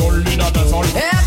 out all in a dance hall.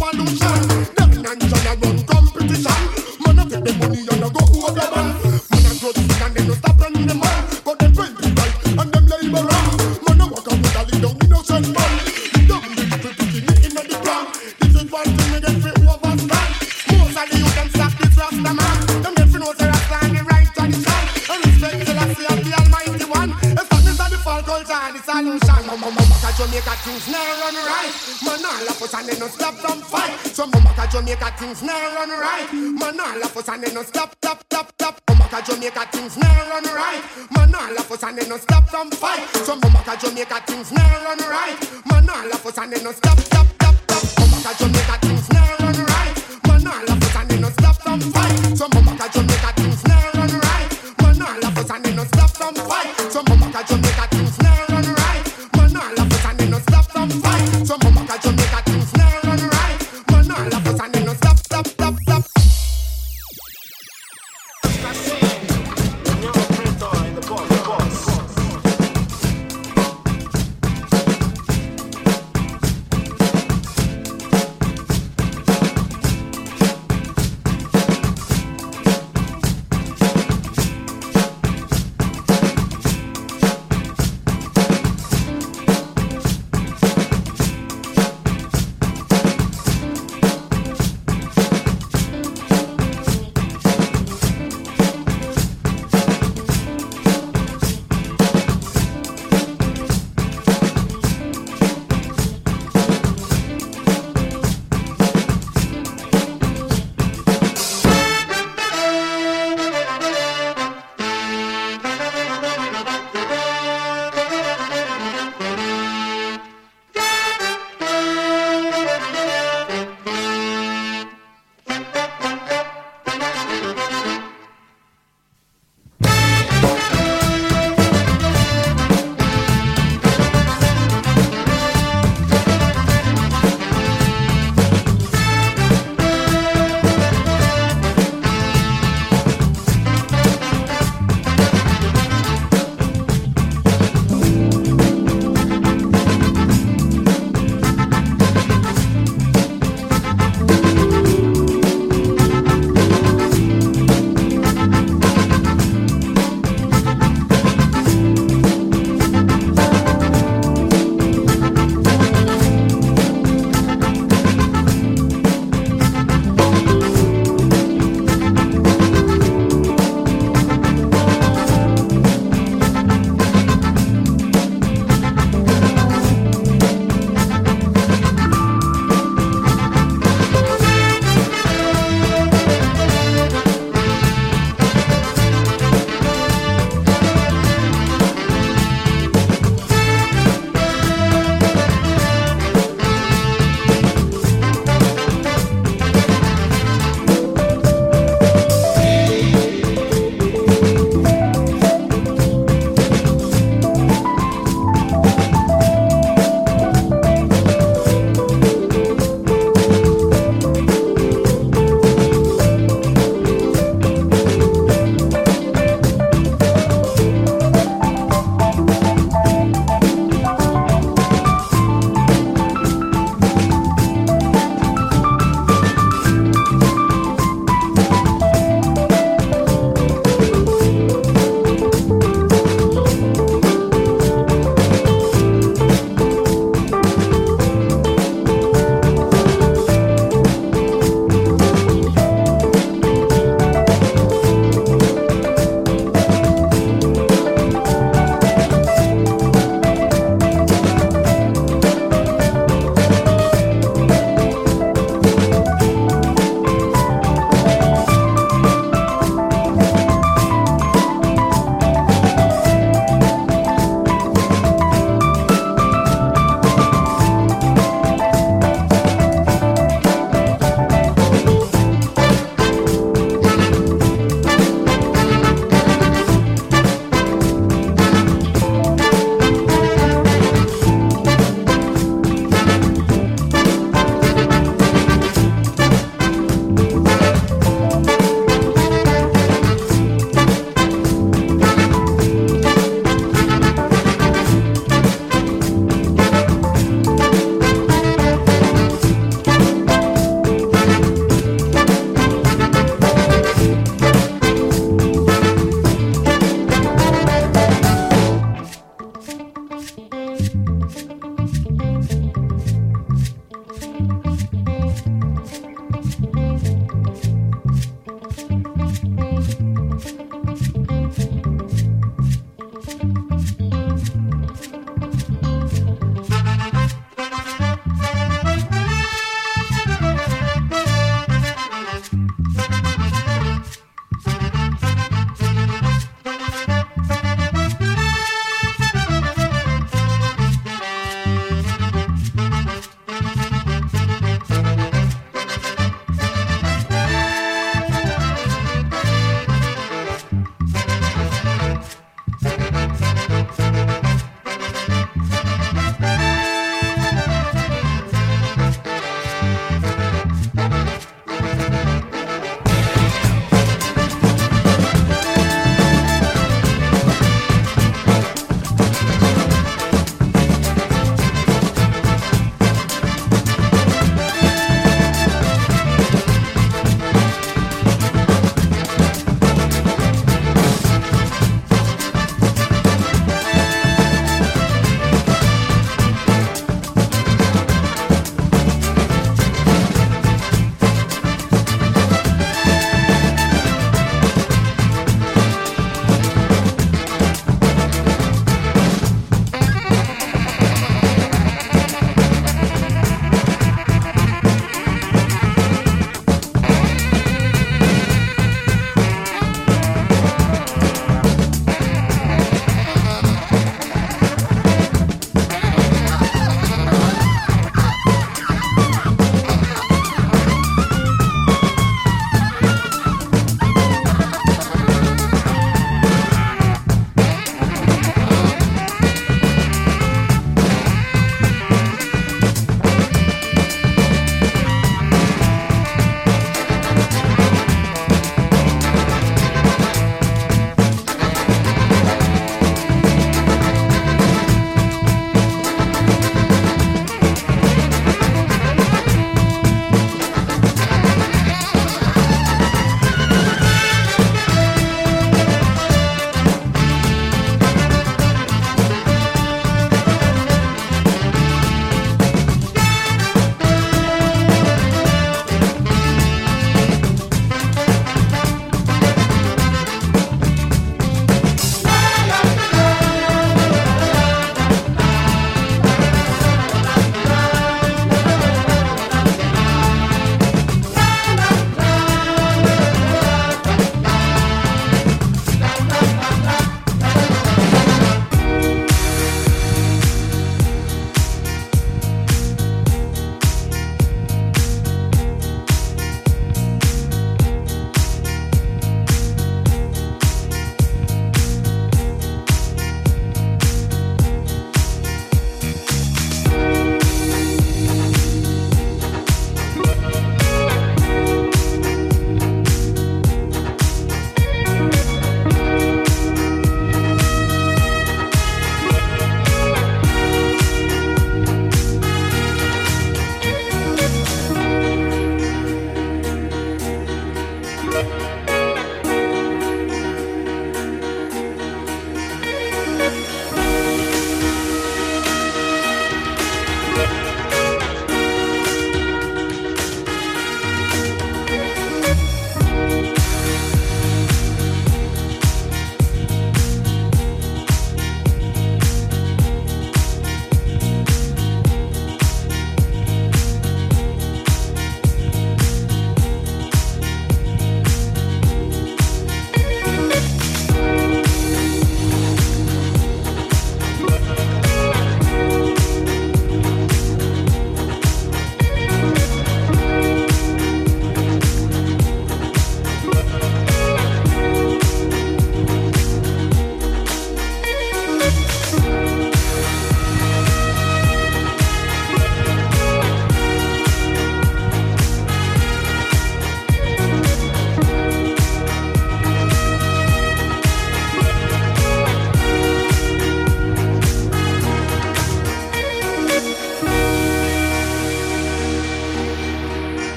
Pollution.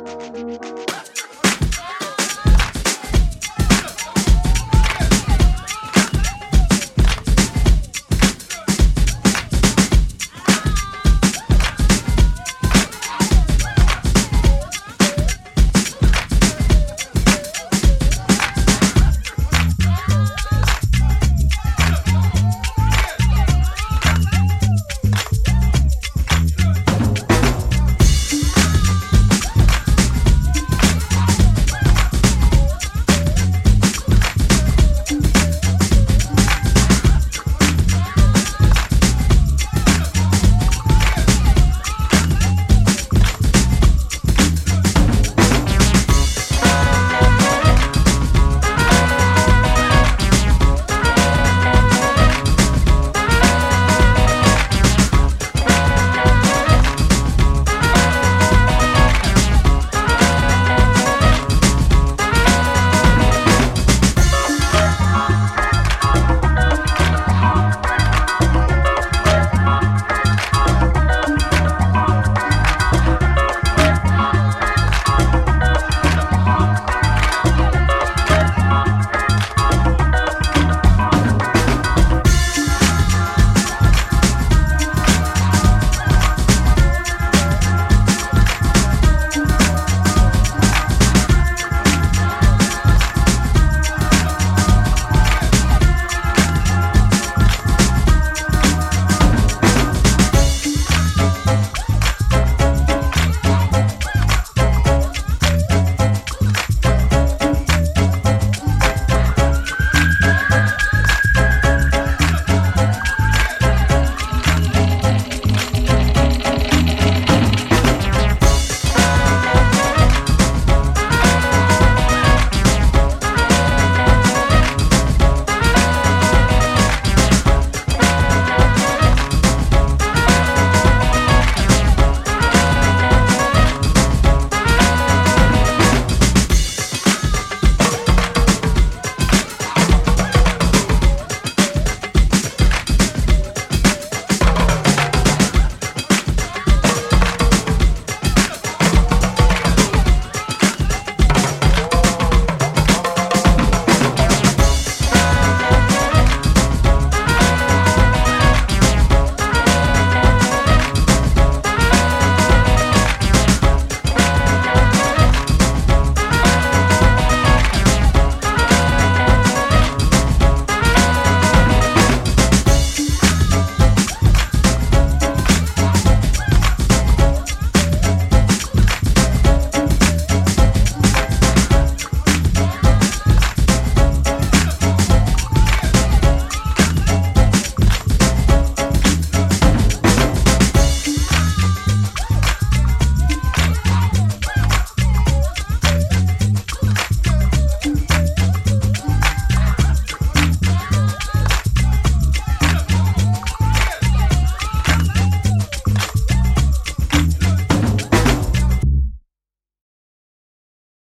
Música